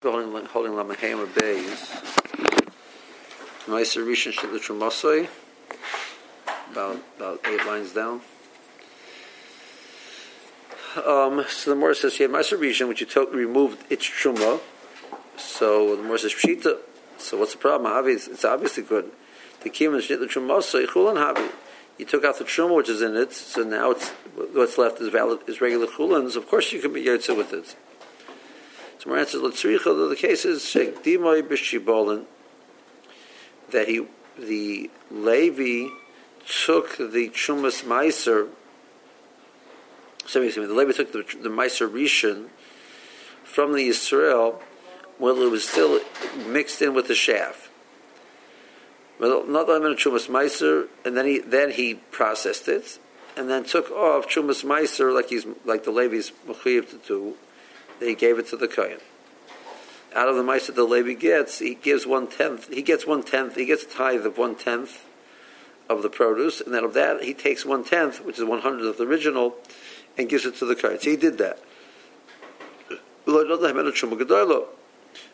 holding holding Lamahema Bays. Meiser Rishon Shitla Trumasoi, about about eight lines down. Um, so the Morah says he Meiser Rishon, which you took, removed its truma. So the Morah says Pshita. So what's the problem? It's obviously good. The Kim Shitla Trumasoi Chulan Habi. You took out the truma which is in it, so now it's what's left is valid is regular chulans. Of course, you can be yotze with it. So my answer is the case is Shekdimoy Bishibolin that he the Levi took the Chumas Meiser. So excuse the Levi took the, the Meiser Rishon from the Israel while it was still mixed in with the. Well, not that Chumas Meiser, and then he then he processed it, and then took off Chumas Meiser like he's like the Levi's mechuyev to do he gave it to the kohen. Out of the mice that the Levi gets, he gives one tenth. He gets one tenth. He gets a tithe of one tenth of the produce, and then of that he takes one tenth, which is one hundredth of the original, and gives it to the kohen. So he did that.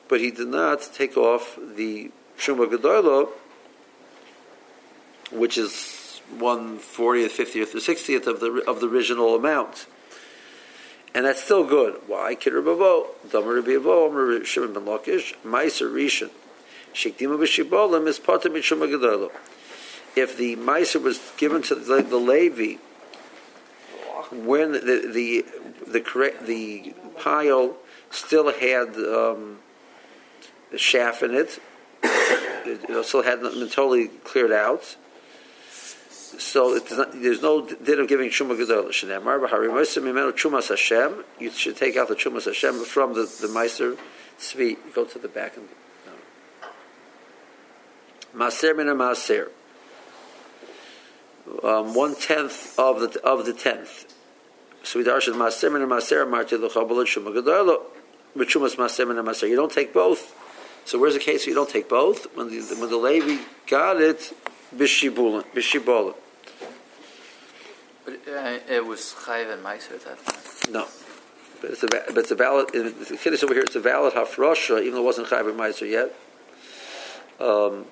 But he did not take off the Shumba Gedoylo, which is one fortieth, fiftieth, or sixtieth of the of the original amount and that's still good. Why? Shimon ben Lakish, Rishon, b'Shibolim is. If the Meiser was given to the, the Levi, when the the the, the correct the pile still had um, the shaft in it, it still hadn't been totally cleared out so not, there's no din of giving Shuma Gedol. Shneimar b'harimaysim mimenu Chumas Hashem. You should take out the Chumas Hashem from the the Meister Tzvi. Go to the back and. Maser min Maser. Um, one tenth of the of the tenth. So we darshan Maser min Maser marti l'chabel Shuma Gedol. B'Chumas Maser min Maser. You don't take both. So where's the case you don't take both? When the when the Levi got it, b'shibulin, b'shibolin. But uh, it was Chayiv and Meiser at that time. No. But it's a, but it's a valid, the Kiddush over here, it's a valid Hafrosha, even though it wasn't Chayiv and Meiser yet. Um,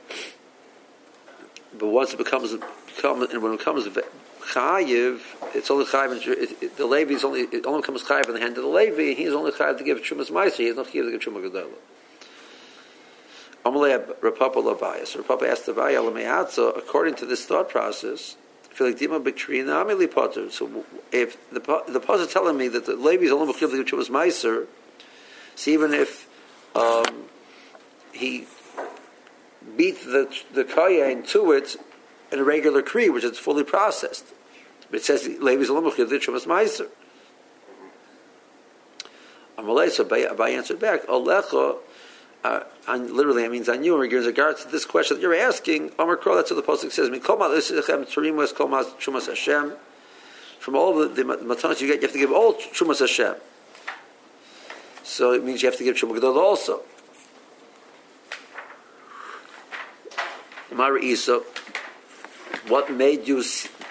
but once it becomes, become, and when it becomes Chayiv, it's only Chayiv, it, it, the Levi is only, it only becomes Chayiv in the hand of the levy. Levi, he's only Chayiv to give Chumas Meiser, he has no Chayiv to give Chumas Gedolah. Amalei Rav Papa Labayas. Rav Papa asked the Vaya according to this thought process, so if the the pasuk telling me that the Levi is only mechuyev the Chumas Meiser, so even if um, he beat the the kayin to it in a regular kri, which is fully processed, but it says Levi is only mechuyev the Chumas Meiser. Amalei, so Abai answered back, Alecha uh, on, literally, it means on you in regards to this question that you're asking. Amar Kro, that's what the pasuk says. From all the, the matanos you get, you have to give all Trumas Hashem. So it means you have to give Truma Gadol also. Amar Isa, what made you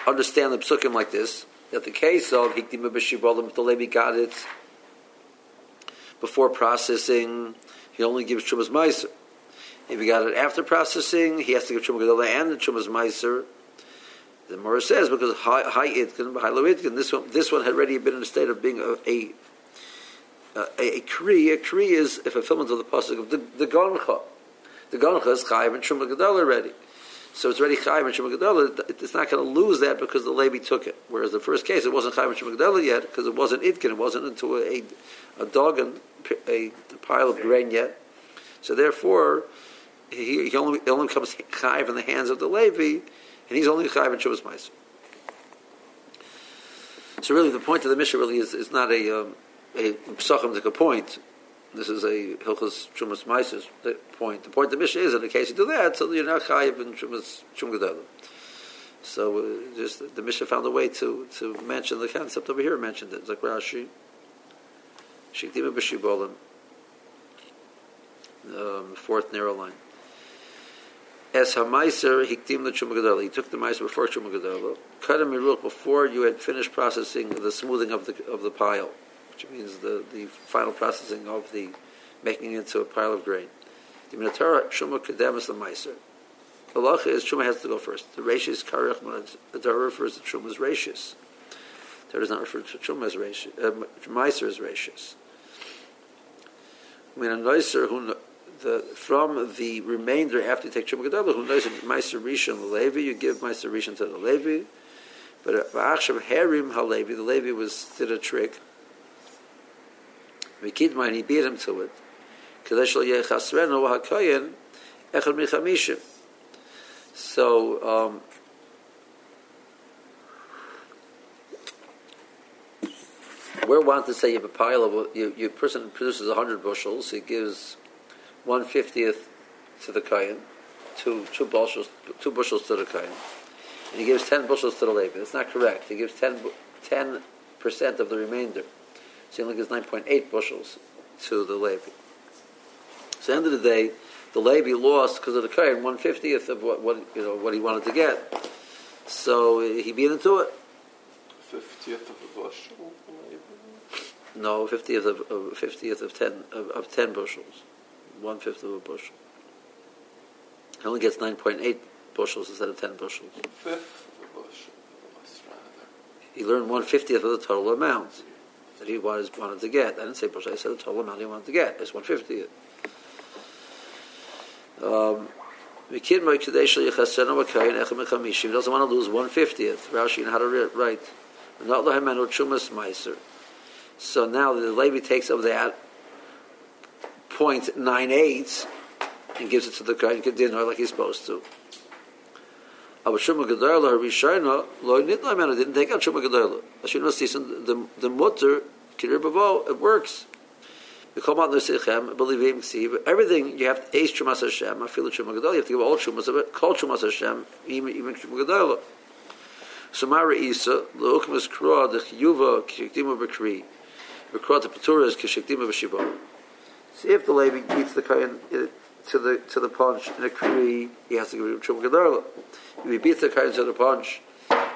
understand the psukim like this? That the case of Hikdim B'Shibolim, the Levi got it before processing he only gives Chumas Meiser. If he got it after processing, he has to give Chumas Gedolah and the Chumas Meiser. The Morah says because high itkin, high low itkin, this one, this one had already been in a state of being a a, a, a kri. A kri is a fulfillment of the pasuk of the, the goncha. The goncha is chayiv and Chumas Gedolah already. So it's already chayiv and Shema Gedolah. It's not going to lose that because the Levi took it. Whereas the first case, it wasn't chayiv and Shema Gedolah yet because it wasn't itkin. It wasn't into a, a, a dog and a, a pile of grain yet. So therefore, he, he only, only becomes in the hands of the Levi, and he's only chayiv in Shabbos Meiser. So really, the point of the mission really is, is not a um, a psachim like a point. This is a hilchos shumas meises point. The point the mission is in the case you do that, so you're not chayiv in shumas shum So uh, just the Mishnah found a way to to mention the concept over here. Mentioned it. Like Rashi. Shikdima b'shibolim. Um, fourth narrow line. As Hamaiser hikdim the Chumagadol. He took the Meiser before Chumagadol. Cut him before you had finished processing the smoothing of the of the pile, which means the, the final processing of the making into a pile of grain. The Minatara Truma Kedemus the Meiser. The Lacha is Truma has to go first. The Rashis Karech Torah refers to Truma as Rashis. Torah does not refer to Truma as Rashis. Uh, Meiser as Rashis. I mean, a Noiser who the, from the remainder after you take Truma Gedolah, who knows Meiser Rishon the Levi, you give Meiser Rishon to the Levi. But Va'achshav Harim Halevi, the Levi was did a trick. Mikidma, and he beat him to it. So, um, we're wanting to say you have a pile of, you, you person produces 100 bushels, he gives 150th to the Kayan, two, two, bushels, two bushels to the Kayan, and he gives 10 bushels to the Levi. That's not correct. He gives 10, 10% of the remainder. So he only gives 9.8 bushels to the Levi. So at the end of the day, the Levi lost because of the Kayan, 150th of what, what, you know, what he wanted to get. So he beat into it. 50th of a bushel, maybe? No, 50th of, of 50th of 10 of, of 10 bushels. One fifth of a bushel. He only gets 9.8 bushels instead of 10 bushels. Fifth of a bushel, rather. He learned 150th of the total amount that he was, wanted to get. I didn't say bushel, I said the total amount he wanted to get. It's 150th. Um, he doesn't want to lose 150th. Rashi, know how to write. So now the Levi takes of that 0.98 and gives it to the Kohen Kedinah like he's supposed to. Aber Shuma Gedoyla, Rishayna, lo nitla mena, didn't take out Shuma Gedoyla. As you know, the, the mutter, kidder bavo it works. We come on the sechem believe him see everything you have ace Shumas Hashem, i feel gadol you have to give all Shumas, of call shem even even chumas gadol. So mara isa the is kro the yuva kikdimo bakri we kro the paturas kishkdimo bashiba see if the lady gets the kind uh, to the to the punch in a kri he has to give chumas gadol. We beat the kind to the punch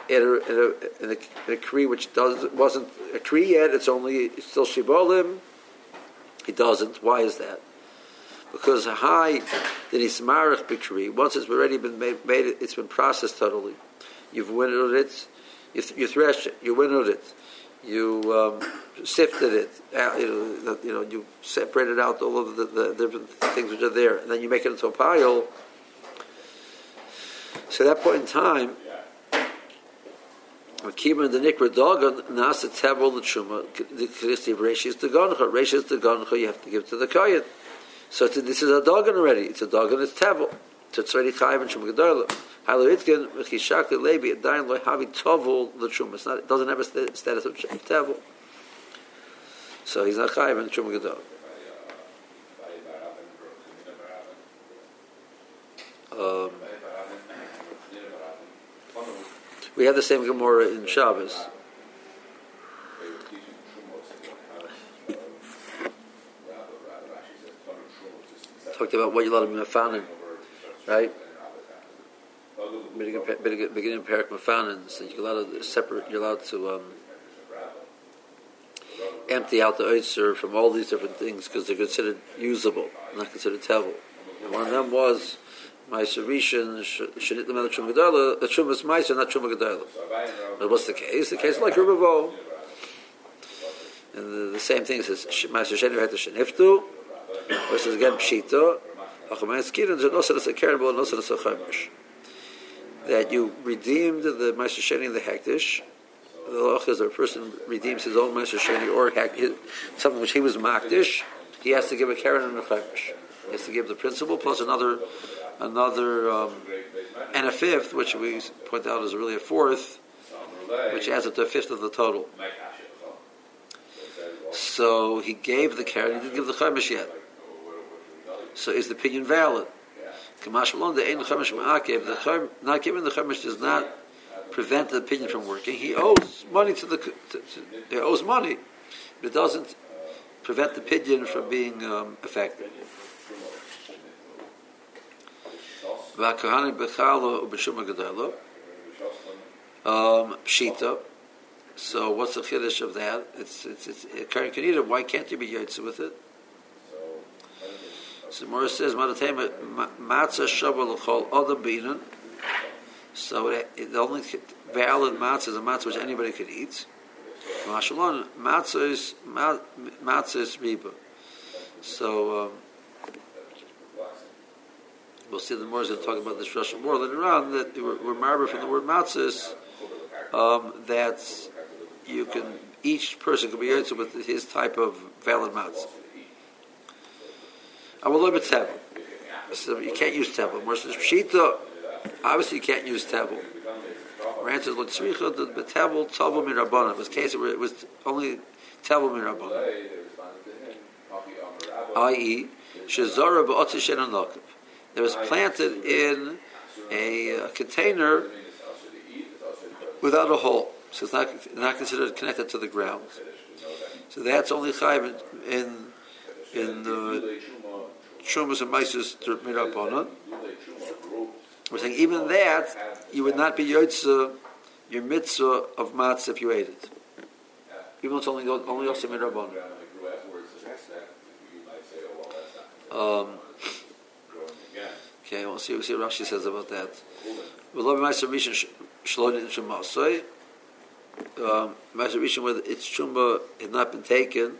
in a, in a, in a, in a Kri which does, wasn't a Kri yet, it's only it's still Shibolim, he doesn't. Why is that? Because high the Nismarach Bikri, once it's already been made, made, it's been processed totally. You've winnowed it, you, th- you threshed it, you winnowed it, you um, sifted it, uh, you, know, you know, you separated out all of the, the different things which are there, and then you make it into a pile. So at that point in time, Kiman the Nikra Dogan Nasa Tebel the Truma the Christi of Rashis the Goncha Rashis the Goncha you have to give to the Kayan. So this is a Dogan already. It's a Dogan. It's Tebel. So it's already Chayiv and Truma Gedola. Halo Itgen Mechishak Lebi Adayin Lo Havi Tovul the Truma. It's not. It doesn't have a status of Tebel. So he's not Chayiv and Truma Gedola. Um, we have the same Gemara in Shabbos. Talked about what allowed to be mafanin, right? Beginning of Perik mafanin, so you're allowed to separate. You're allowed to um, empty out the oitzer from all these different things because they're considered usable, not considered tevel. And one of them was Ma'aser Rishon, Shenit Lemel Truma Gedola, the Truma is Ma'aser, not Truma Gedola. But what's the case? The case like Rubavo. And the, the same thing says, Ma'aser Sheni V'het Sheniftu, versus again Pshito, Achamayas Kirin, Zenosan Asa Kerenbo, Nosan Asa Chaymish. That you redeemed the Ma'aser Sheni and the Hektish, the loch is a person redeems his own Ma'aser Sheni or his, something which he was Makdish, he has to give a Karen and a Chaymish. He has to give the principal plus another another um, and a fifth, which we point out is really a fourth, which adds up to a fifth of the total. So he gave the carrot, he didn't give the chaimish yet. So is the opinion valid? Malon, the Ein Chaimish Ma'akev, the not giving the chaimish does not prevent the opinion from working. He owes money to the, to, to, owes money, but it doesn't prevent the opinion from being um, effective. V'akahanim b'chala u'b'shuma gedela. Um, pshita. So what's the chiddush of that? It's it's it's Karen can eat it. Why can't you be yaitza with it? So Gemara says, "Madatema matzah shabal l'chol other binan." So it, it, the only valid matzah is a matzah which anybody could eat. Mashalon, matzah is ma- matzah is riba. So um, we'll see the more is talk about this Russian war later on that we're, we're married from the word matzah um, that you can each person can be answered with his type of valid matzah. I will limit table. So you can't use. More says pshita. Obviously, you can't use table. Our answer is l'tzricha the the table table mirabana. It was case where it was only table mirabana. I.e., shezara ba'otzishen and lokav. It was planted in a uh, container without a hole, so it's not not considered connected to the ground. So that's only chayv in in the shumas and maisus mirabana. We're saying even that you would not be yotze your mitzvah of matzah if you ate it. Even though it's only only also mirabana. Um, okay, we'll see, we'll see what Rashi says about that. We love Ma'aser Rishon Shlon in Shemasoi. Um, Ma'aser Rishon where its chumba had not been taken,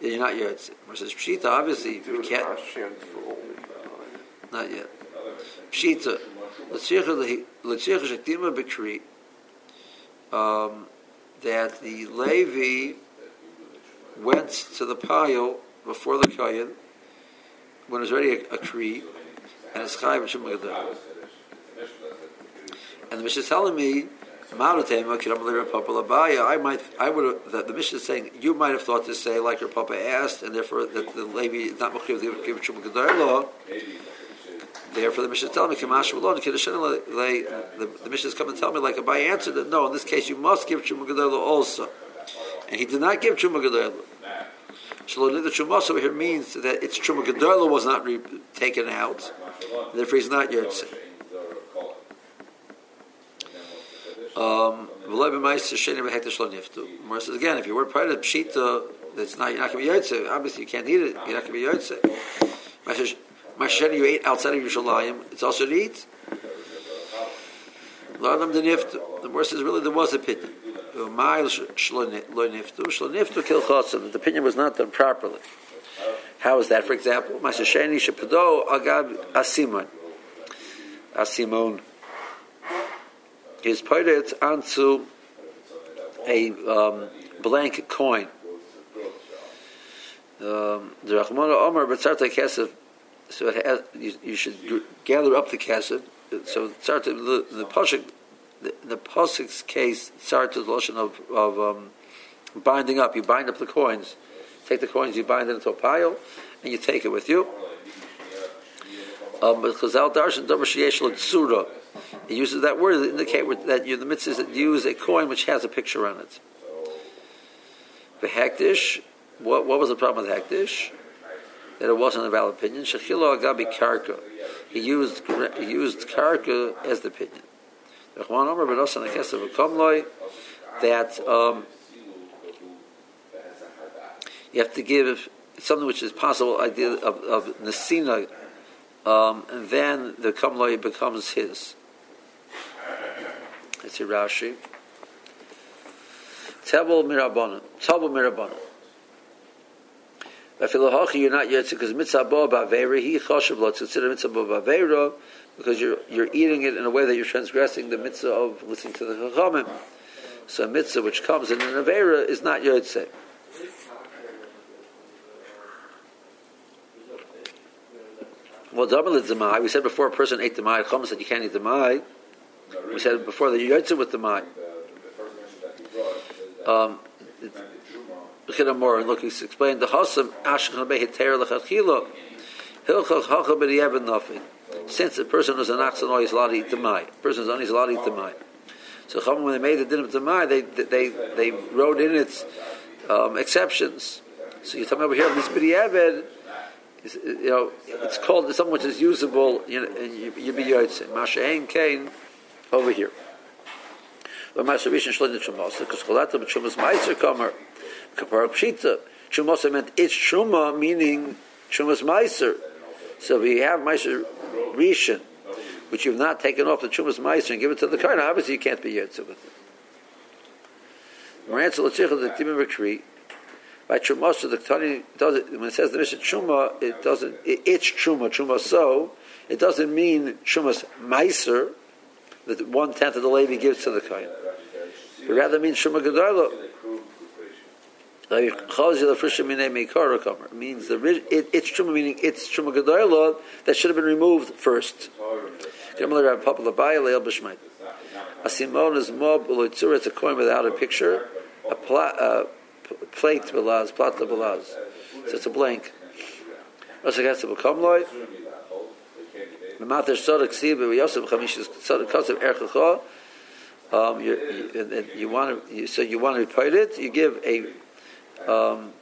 then you're not yet. Versus Pshita, obviously, if you can't, not yet. Pshita, L'tzircha Shektima B'Kri, um, that the Levi went to the pile before the Kayan when it was already a, a tree, and it's Gadol. And the Mishnah is telling me, I might, I would the, the Mishnah is saying, you might have thought to say, like Rav Papa asked, and therefore that the Levi is not Mechiv to give Shum Gadol Therefore, the Mishnah is telling me, the, the Mishnah is coming and tell me, like Abai answered that, no, in this case you must give Shum also. And he did not give Shum. Shalom the Trumos over here means that its Gedola was not re- taken out, therefore he's not Yotze. Um, Mar says again, if you were part of Pshita, that's not, you're not going to be Yotze. Obviously, you can't eat it, you're not going to be Yotze. Masheni, you ate outside of Yerushalayim, it's also to eat. The Mar says, really, there was a opinion. The opinion was not done properly. How is that? For example, Masasheni Shapado Agab Asimon. Asimon. Put it onto a um, blank coin. Um, the Rachmana Omer B'tzarta Kesef. So it has, you, you should gather up the kesef. So the, the Pashik the, the Posik's case with the lotion of, of um, binding up. You bind up the coins. Take the coins, you bind it into a pile, and you take it with you. Um, but Chazal Darshan Tzura, he uses that word to indicate that you, the mitzvahs that use a coin which has a picture on it. The Hektish, what, what was the problem with Hektish? That it wasn't a valid opinion. Shechilo Agabi Karka. He used, he used Karka as the opinion that um, you have to give something which is possible idea of, of Nasina, um, and then the Kamloi becomes his. It's a Rashi. Tebel mirabana. Tebel mirabana. Afilahachi, you're not yet because mitzvah bo ba'veira. He choshev lo. It's considered mitzvah bo ba'veira because you're you're eating it in a way that you're transgressing the mitzvah of listening to the chachamim. So a mitzvah which comes in an avera is not yotze. Well, double the demai. We said before a person ate demai. Chacham said you can't eat demai. We said before you yotze with demai. Um, more and look, he's explained the hasam ashkan behiter lechachilo hilchach hacha b'diavad nothing since a person was an oxen, he's allowed to eat demai. A person is only allowed to eat demai. So when they made the din of demai, they they they wrote in its um, exceptions. So you tell me over here, this b'diavad, you know, it's called something which is usable. You know, you be yotze. Masha'en kain over here. But Mashavishan Shlin Shumasa, because Cholata b'Shumas Meiser Kamer, Kapar Pshita. Shumasa meant it's Shuma, meaning Shumas Meiser. So if you have Meiser Rishon, which you've not taken off the Chumas Meiser and give it to the Kohen, obviously you can't be Yetzer with it. Morantzal Tzich the Timim Rekri, by Chumas, the Tani does it, when it says the Mishnah Chuma, it doesn't, it, it's Chuma, Chuma so, it doesn't mean Chumas Meiser, that one tenth of the Levi gives to the Kohen. It rather means Chuma Gedoylo. It means the it, it's truma meaning it's truma gedoyla that should have been removed first. Asimon is mob It's a coin without a picture. A pla, uh, plate belaz, plata belaz. So it's a blank. Also gets to become loy. Mamater sodak sibe we also chamish is sodak kosev erchacha. Um, you, you, you want to, you, so you want to report it. You give a um,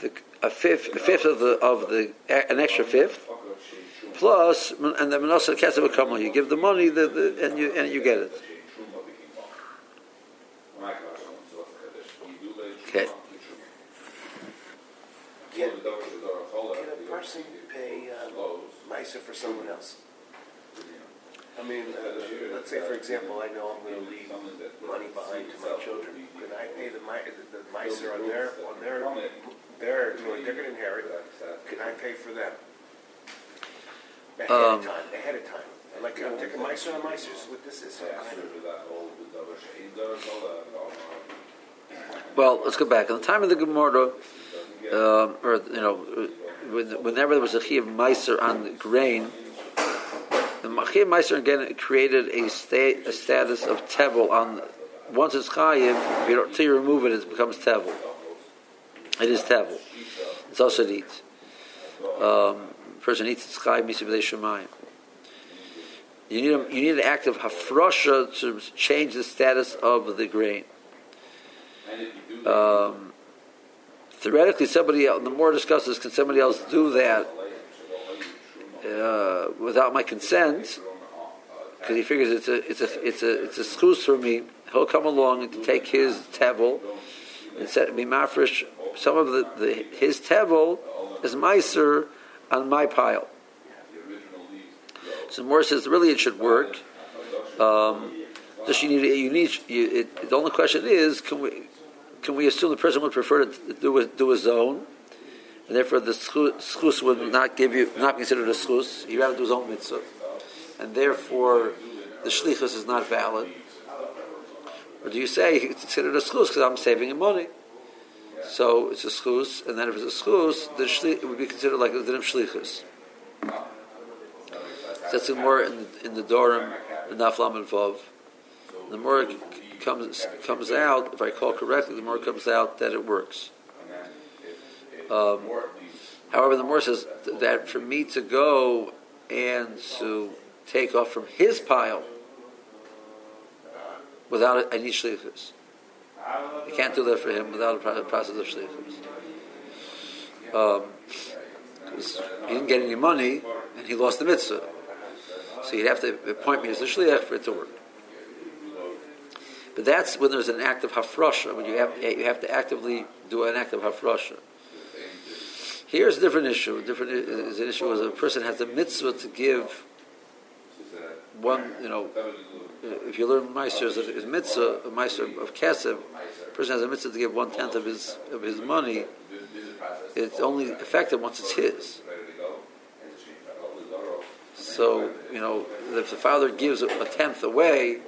the, a fifth, a fifth of the of the an extra fifth, plus and the manasa kesef kamal. You give the money, the, the, and you and you get it. Okay. Can, can a person pay um, Misa for someone else? I mean, uh, let's say, for example, I know I'm going to leave money behind to my children. Can I pay the, mi- the, the miser on their, on their, their, you know, they're going to inherit? Can I pay for them? Ahead Um, of time, ahead of time. Like, I'm taking miser on miser, is what this is. So kind of- Well, let's go back. In the time of the Gemara, um, or you know, when- whenever there was a chi of meiser on the grain, the chi of meiser again created a a status of tevel on. Once it's chayiv, if you don't, until you remove it, it becomes tevel. It is tevel. It's also neat. Um, person eats its chayiv misa b'dei shemayim. You need a, you need an act of hafrosha to change the status of the grain. Um, theoretically, somebody else, the more discusses, can somebody else do that uh, without my consent? Because he figures it's a it's a it's a it's a schus for me. He'll come along and take his tevel and set me mafresh. Some of the, the his tevel is meiser on my pile. So Moore says really it should work. Um, just you need you need you, it, the only question is can we can we assume the person would prefer to do do his own, and therefore the schus would not give you not considered a schus. He'd rather do his own mitzvah, and therefore the shlichus is not valid. Or do you say it's considered a schus because I'm saving him money? So it's a schus, and then if it's a schus, the shli, it would be considered like a din of shlichus. That's more in, in Nedarim, the Naflam and Vav. The more comes comes out, if I recall correctly, the more comes out that it works. Um, however, the more says that for me to go and to take off from his pile without it, I need shlichus. I can't do that for him without a process of shlichus. Um, he didn't get any money and he lost the mitzvah. So you'd have to appoint me as the shliach for it to work. But that's when there's an act of hafrasha, when you have, you have to actively do an act of hafrasha. Here's a different issue. Different is an issue as a person has a mitzvah to give one, you know, if you learn Meister is a mitzvah, a Meister of Kesef, a person has a mitzvah to give one tenth of his of his money. It's only effective once it's his. So you know, if the father gives a tenth away,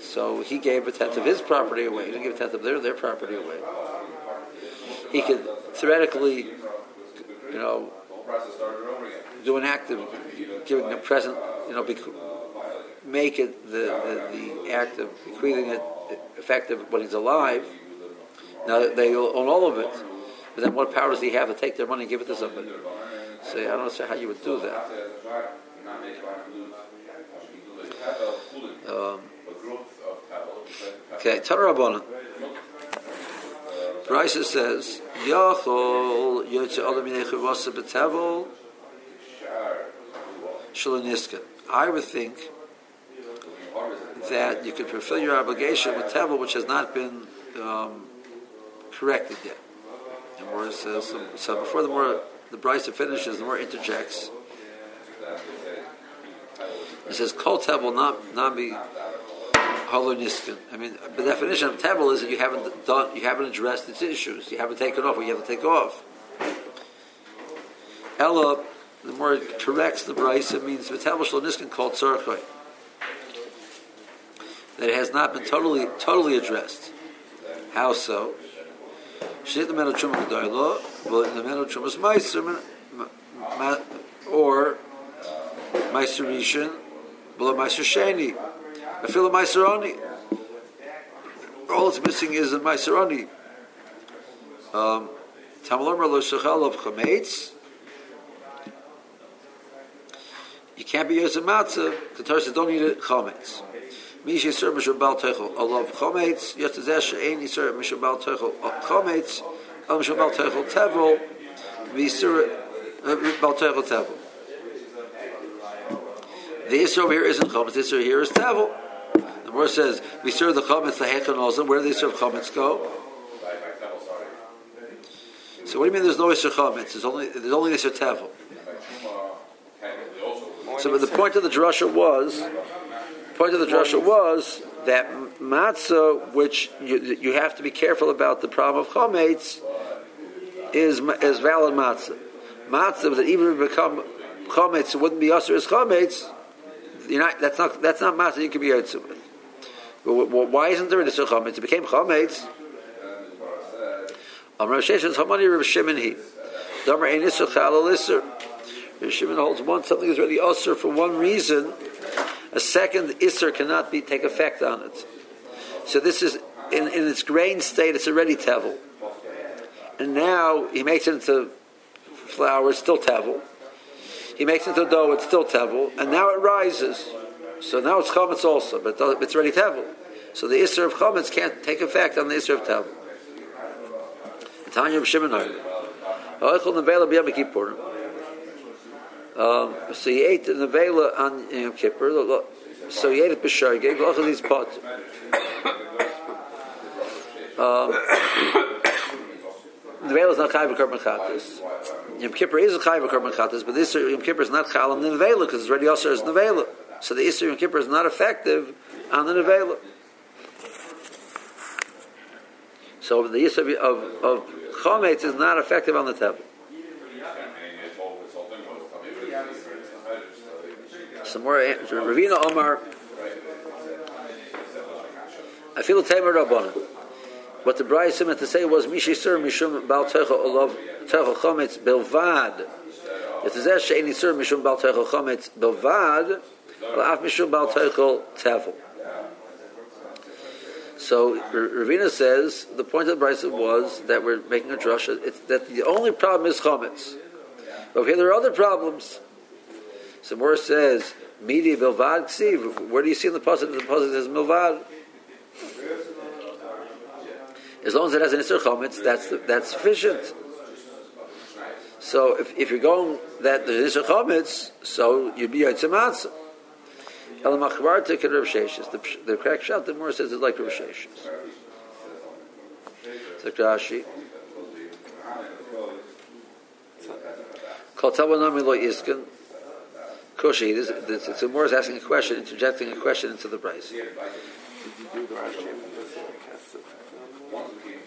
so he gave a tenth of his property away. He didn't give a tenth of their their property away. He could theoretically, you know, do an act of giving a present, you know, make it the, the, the act of bequeathing it effective when he's alive. Now they own all of it, but then what power does he have to take their money and give it to somebody? So I don't know how you would do that. Um, okay, Tarabana. Raisa says, Yachol Yotze Adam Yechevasa B'Tevel Shaloniska. I would think that you could fulfill your obligation with Tevel, which has not been um, corrected yet. And Mora says, so, before the Mora the Brisa finishes, the more interjects. It says kol tevel not not be holo niskin. I mean, the definition of tevel is that you haven't done, you haven't addressed its issues. You haven't taken off what you have to take off. Ella, the more it corrects the Brisa, means v'tevel shlo niskin called tzarchoi. That it has not been totally totally addressed. How so? Shit the metal truma gedoylo, but the metal trumas meiser, or meiser rishon, below meiser sheni, I feel a Maiseroni. All it's missing is a Maiseroni. Um, you can't be using matzah. The Torah says don't eat it chametz. Mish yisur mishabal teichel alav chametz. Yot zesh ein yisur mishabal teichel uh, chametz. Uh, Al mishabal teichel tevel. Yisur uh, bal teichel tevel. The yisur here isn't chametz. The yisur here is tevel. The Morah says, we serve the Chometz, the Hechon also. Where do they serve Chometz go? So what do you mean there's no Isser Chometz? There's only, there's only Isser Tevel. So but the point of the drasha was point of the drasha was that matzah, which you, you have to be careful about the problem of chametz, is is valid matzah. Matzah that even if it become chametz, it wouldn't be usher as chametz. You're not, that's not that's not matzah you can be yotze with. Why isn't there an isser chametz? It became chametz. Rav Sheshes Hamani Rav Shimon he. Damer ein isser chalal isser. Rav Shimon holds one something is really usher for one reason a second Isser cannot be take effect on it. So this is in, in its grain state, it's already tevel. And now he makes it into flour, it's still tevel. He makes it into dough, it's still tevel. And now it rises. So now it's chametz also, but it's already tevel. So the Isser of chametz can't take effect on the Isser of tevel. Tanya Shimon um, so he ate the nevela on Yom Kippur. So he ate it b'shar. Gave all of these pots. Um, nevela is not chayv korban chatas. Yom Kippur is a chayv korban chatas, but this Yom Kippur is not chalam the nevela because it's already also as nevela. So the Isser Yom Kippur is not effective on the nevela. So the Isser of, of chometz is not effective on the table. Some more eh, Ravina Omar. I feel tamer rabbanon. What the Brayis meant to say was Mishi Sir Mishum Bal Techo Olav Techo Chometz Belvad. It is Sheini Sir Mishum Bal Techo Chometz Belvad. So Ravina says the point of the Brisa was that we're making a drasha. It's that the only problem is chometz. But here there are other problems. So says, Midi Bilvad Ksiv. Where do you see in the pasuk? The pasuk says Milvad. As long as it has an Isser Chometz, that's, that's sufficient. So if, if you're going that there's Isser Chometz, so you'd be Yitzim Matzah. El Machvar Tikkun Rav Sheshes. The, the correct shot, the more says it's like Rav like Rashi. Kol Tabanami Lo Yiskin. Koshi, this, this, more is asking a question, interjecting a question into the price.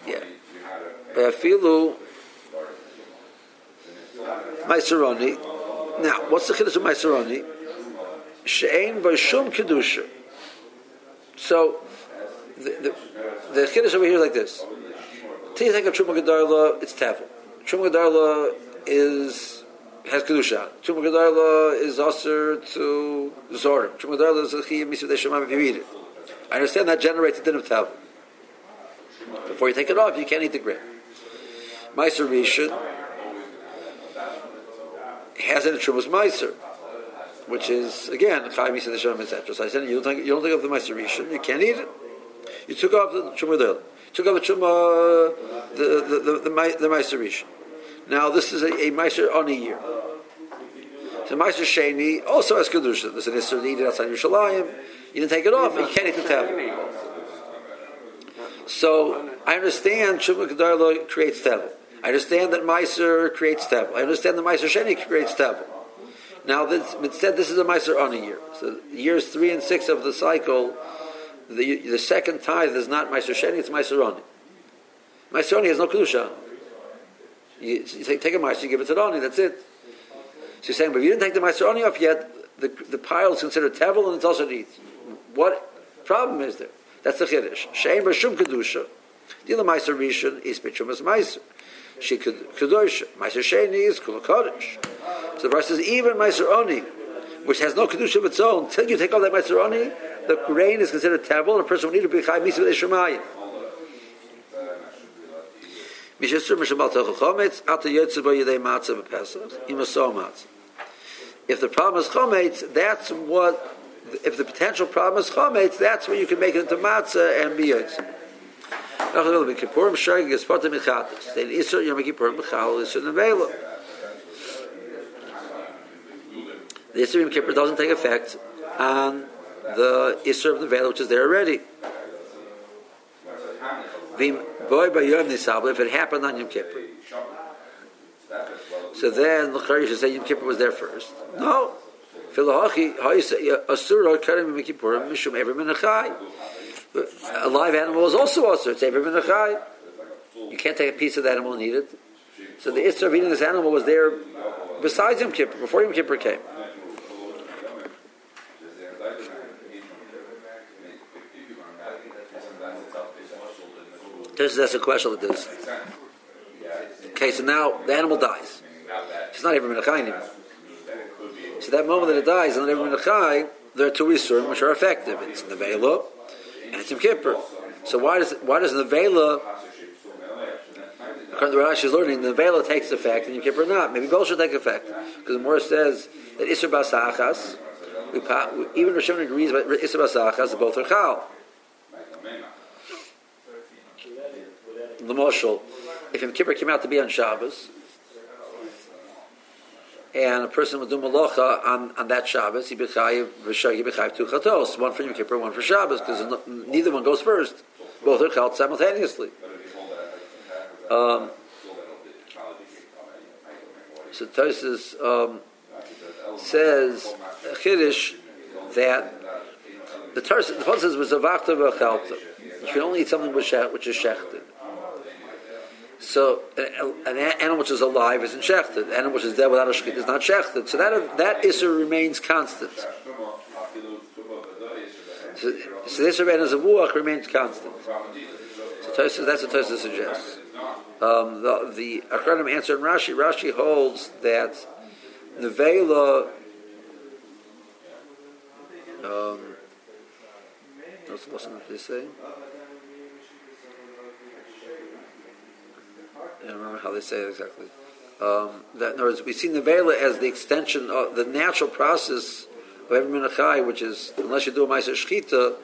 Yeah. Filu Maiseroni. Now, what's the chiddush of Maiseroni? She'ein b'shum kedusha. So, the, the, the chiddush over here is like this. Till you think of Truma Gedarla, it's Tafel. Truma Gedarla is has kedusha. Truma gedarla is also to zorim. Truma gedarla is a chiyuv mitzvah if you eat it. I understand that generates a din of tav. Before you take it off, you can't eat the grain. Meiser rishon has in a trumas meiser, which is again chayim mitzvah deshem etc. So I said you don't take, you don't take off the meiser rishon, you can't eat it. You took off the truma gedarla. Took off the truma the the the, the, the, the rishon. Now this is a, a Meiser on a year. So Meiser Sheni also has Kedusha. There's an Isser to eat it outside Yerushalayim. You didn't take it off, you can't eat the tevel. So I understand Kedarlo creates tevel. I understand that Meiser creates Tevel. I understand that Meiser Sheni creates Tevel. Now, this, instead, this is a Meiser on year. So, years three and six of the cycle, the, the second tithe is not Meiser Sheni, it's Meiser Oni. Meiser Oni has no Kedusha. You, you take, take a Meiser, you give it to Oni, that's it. So you're saying, but if you didn't take the Meiser Oni off yet, the, the pile is considered Tevel and it's also neat. What problem is there? That's the Chiddush. Shein Bashum Kedusha. The other Meiser Rishon is Bichumas Meiser. She could Kedush. Meiser Sheni is Kula Kodesh. So the verse says, even Meiser Oni, which has no Kedusha of its own, until you take off that Meiser Oni, the grain is considered Tevel and a person will need to be Chai Ima Matzah. If the problem is chometz, that's what. If the potential problem is chometz, that's where you can make it into matzah and be yotz. Nachal Yom Kippurim Yom Kippurim Michal Isser Nevela. The Yom Kippur doesn't take effect on the Isser of the Nevela, which is there already. Vim Boy by Yom Nisabla, if it happened on Yom Kippur. So then the Chari should say Yom Kippur was there first. No. Filahachi, Asura, Karim Yom Kippur, Mishum Ever Menachai. A live animal is also Asur, it's Ever Menachai. You can't take a piece of the animal and eat it. So the Isra of eating this animal was there besides Yom Kippur, before Yom Kippur came. This, that's a question like this. Okay, so now the animal dies. It's not even Menachai anymore. So that moment that it dies, and not Menachai, there are two Isurim which are effective. It's Nevela and it's Yom Kippur. So why does why does Nevela, according to Rashi is learning, the Nevela takes effect and Yom Kippur not? Maybe both should take effect. Because the Morah says that Isser Basachas, even Rishon agrees that Isser Basachas, both are Chal. The Moshul, if Yom Kippur came out to be on Shabbos, and a person would do malacha on, on that Shabbos, he bechayiv he bechayiv two chatos, one for Yom Kippur, one for Shabbos, because neither one goes first. Both are chalt simultaneously. Um, so Tosis um, says Chiddush that the Torah the says was a vachta v'chalta. You can only eat something which is shechted. So an, animal which is alive isn't shechted. An animal which is dead without a shechit is not shechted. So that that issur remains constant. So, so this Rebbeinu Zavuach remains constant. So Tosa, that's what Tosa suggests. Um, the the Achronim answer in Rashi. Rashi holds that nevela. Um, what's, what's what they say? I don't remember how they say it exactly. Um, that in other words, we see nevela as the extension of the natural process of every minachai, which is unless you do a ma'aser shchita,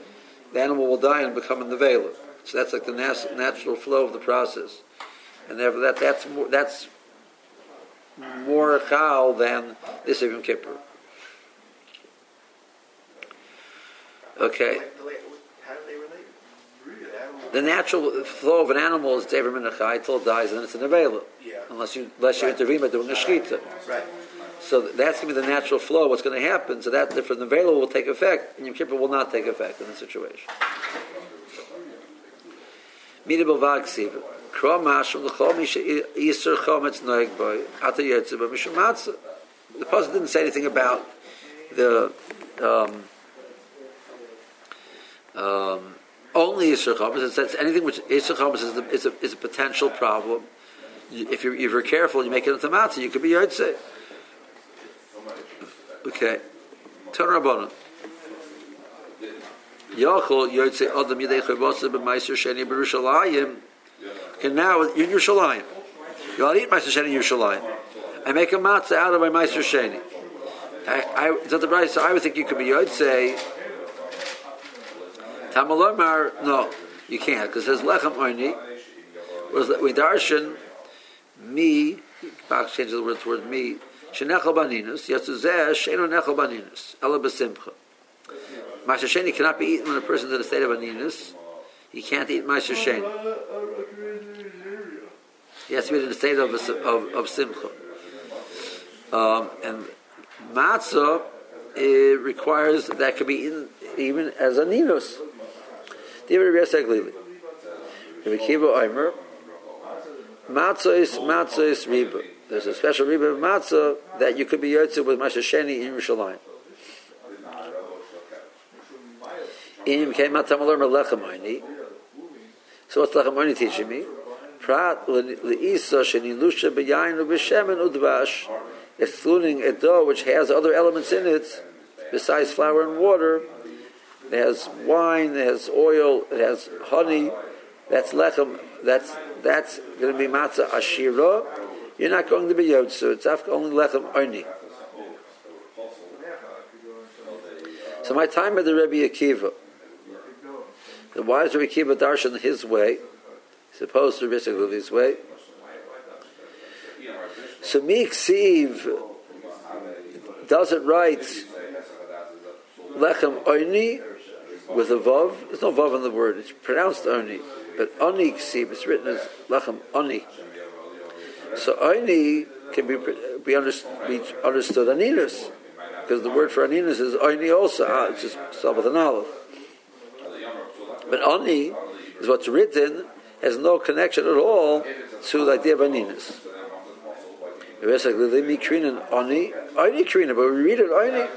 the animal will die and become a nevela. So that's like the nas- natural flow of the process, and therefore that that's more that's more chal than this Yom Kippur. Okay. The natural flow of an animal is Dever Minachai until it dies, and then it's an Avela. Yeah. Unless you, unless you intervene by doing a Shechita. Right. So that's going to be the natural flow. What's going to happen? So that the Avela will take effect, and Yom Kippur will not take effect in the situation. Midabel Vagsiv. Kro Mashim L'chol Misha Yisur Chometz Noeg Boy Ata Yetzibah Mishum Matzah. The Pasuk didn't say anything about the um, um, only Chometz. It says anything which Yisur Chometz is, a- is, is a potential problem. If you're, if you're careful, you make it into matzah. You could be Yotze. Okay. Turn Rabbanon. Yochel Yotze Adam Yidei Chavosah B'Maiser Sheni B'Rushalayim. Okay, now you're in Yerushalayim. You to eat Meiser Sheni Yerushalayim. I make a matzah out of my Meiser Sheni. I, I, the right, so I would think you could be Yotze. Tamalomar, no, you can't, because says Lechem Oini. Whereas we darshan me, Bach changes the word toward me, Shenechel Baninus, Yatzuzeh, Sheno Nechel Baninus, Ela Besimcha. Masha Sheni cannot be eaten when a person is in a state of Aninus. He can't eat Masha Sheni. He has to be in a state of, of, of simcha. Um, and matzah it requires that could be eaten even as a Rabbi Yosef Rabbi Kiva riba. There's a special riba of matzah that you could be yotze with ma'aser sheni in Yerushalayim. Im came matzah malar lechem So what's lechem teaching me? Prat leisa shenilusha b'yayin u'b'shemen udvash, excluding a dough which has other elements in it besides flour and water. It has wine, it has oil, it has honey. That's lechem. That's that's going to be matzah ashira. You're not going to be yotzu. It's only lechem only. So my time at the Rebbe Akiva. The wise Rebbe Akiva darshan his way, supposed to basically his way. So Miksiv does it right. Lechem Oni with a vav. There's no vav in the word. It's pronounced Oni, but Oni Ksiv. It's written as Lechem Oni. So Oni can be be understood, be understood aninus, because the word for aninus is Oni also. Ah, it's just spelled with an aleph. But Oni is what's written has no connection at all to the idea of aninus. It's like the Krina Oni, Oni Krina, but we read it Oni.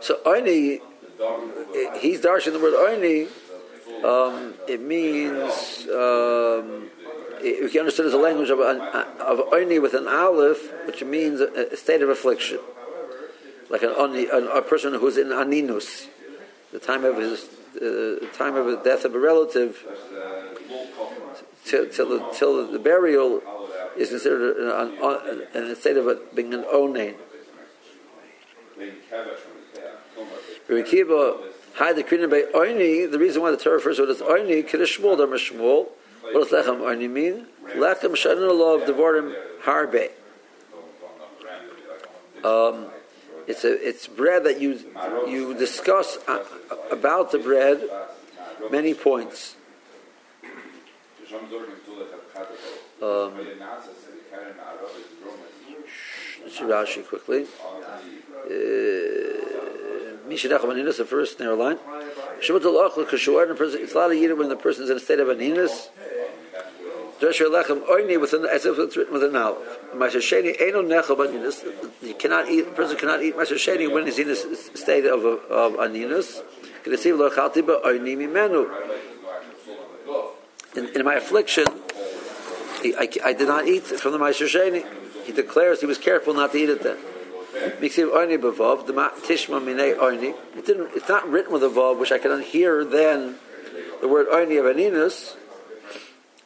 So Oni, he's darshing the word Oni. Um, it means um, can understand as a language of of Oni with an aleph, which means a, a state of affliction, like an Oni, a, a person who's in aninus, the time of his uh, time of the death of a relative, till, till, the, the burial is considered an, an, an, a state of it being an onain. Rekiva had the krinim by oini. The reason why the Torah refers to it as oini, kiddush shmuel, dam shmuel. What does lechem oini mean? Lechem shanin love devorim harbe. Um, it's a it's bread that you you discuss uh, about the bread many points. Um, see Rashi quickly. Uh, Mishnach Aninus, the first narrow line. It's allowed to eat it when the person is in a state of aninus. with an as if it's written with an aleph. You cannot eat. The person cannot eat ma'aser sheni when he's in a state of of aninus. In, in my affliction, I, I, did not eat from the ma'aser sheni. He declares he was careful not to eat it then. The. It didn't, it's not written with a Vav, which I can hear then the word Oini of Aninus.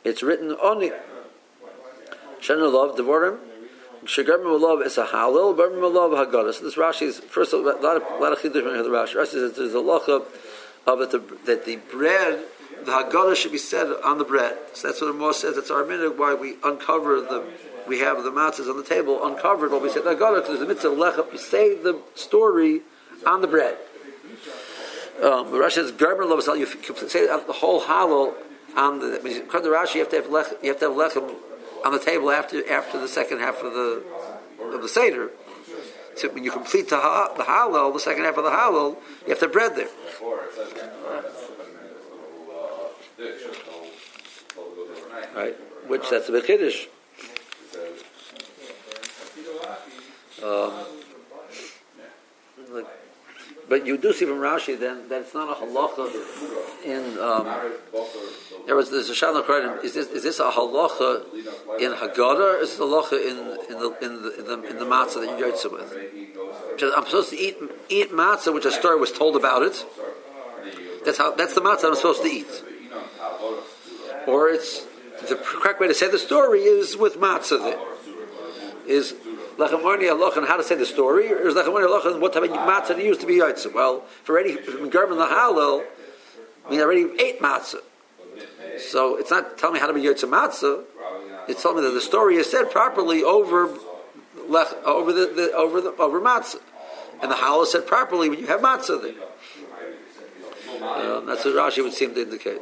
It's written Oni. Shana Love, Devorim. Shagarm Love is a Halil, Barm Love Haggadah. So this Rashi is, first of all, a lot of, a lot of the Rashi. Rashi says there's a locha of it, that the bread, the Haggadah should be said on the bread. So that's what the Moshe says. It's our minute why we uncover the we have the matzahs on the table uncovered, but we said Nagara there's a mitzvah lechem. You say the story on the bread. Um, Rashi says Gerber loves you say the whole halal on the. When you come to Rashi, you have to have you have to have lechem on the table after after the second half of the of the seder. So when you complete the, ha, the halal, the second half of the halal, you have to have bread there. Right, which that's a bit kiddush. Um, but you do see from Rashi then that it's not a halacha in. Um, there was there's a shalom Is this is this a halacha in Haggadah or is it a halacha in in the in the in the, in the matzah that you yotze with? I'm supposed to eat eat matzah, which a story was told about it. That's how that's the matzah I'm supposed to eat. Or it's the correct way to say the story is with matzah. Is Lechamorni Aloch on how to say the story, or is Lechamorni Aloch on what type of matzah used to be Yitzim? Well, if already Garmin the Halal, I mean, already ate matzah. So it's not telling me how to be Yitzim matzah. It's telling me that the story is said properly over lech, over the, the, over the over matzah, and the halal said properly when you have matzah there. Um, that's what Rashi would seem to indicate.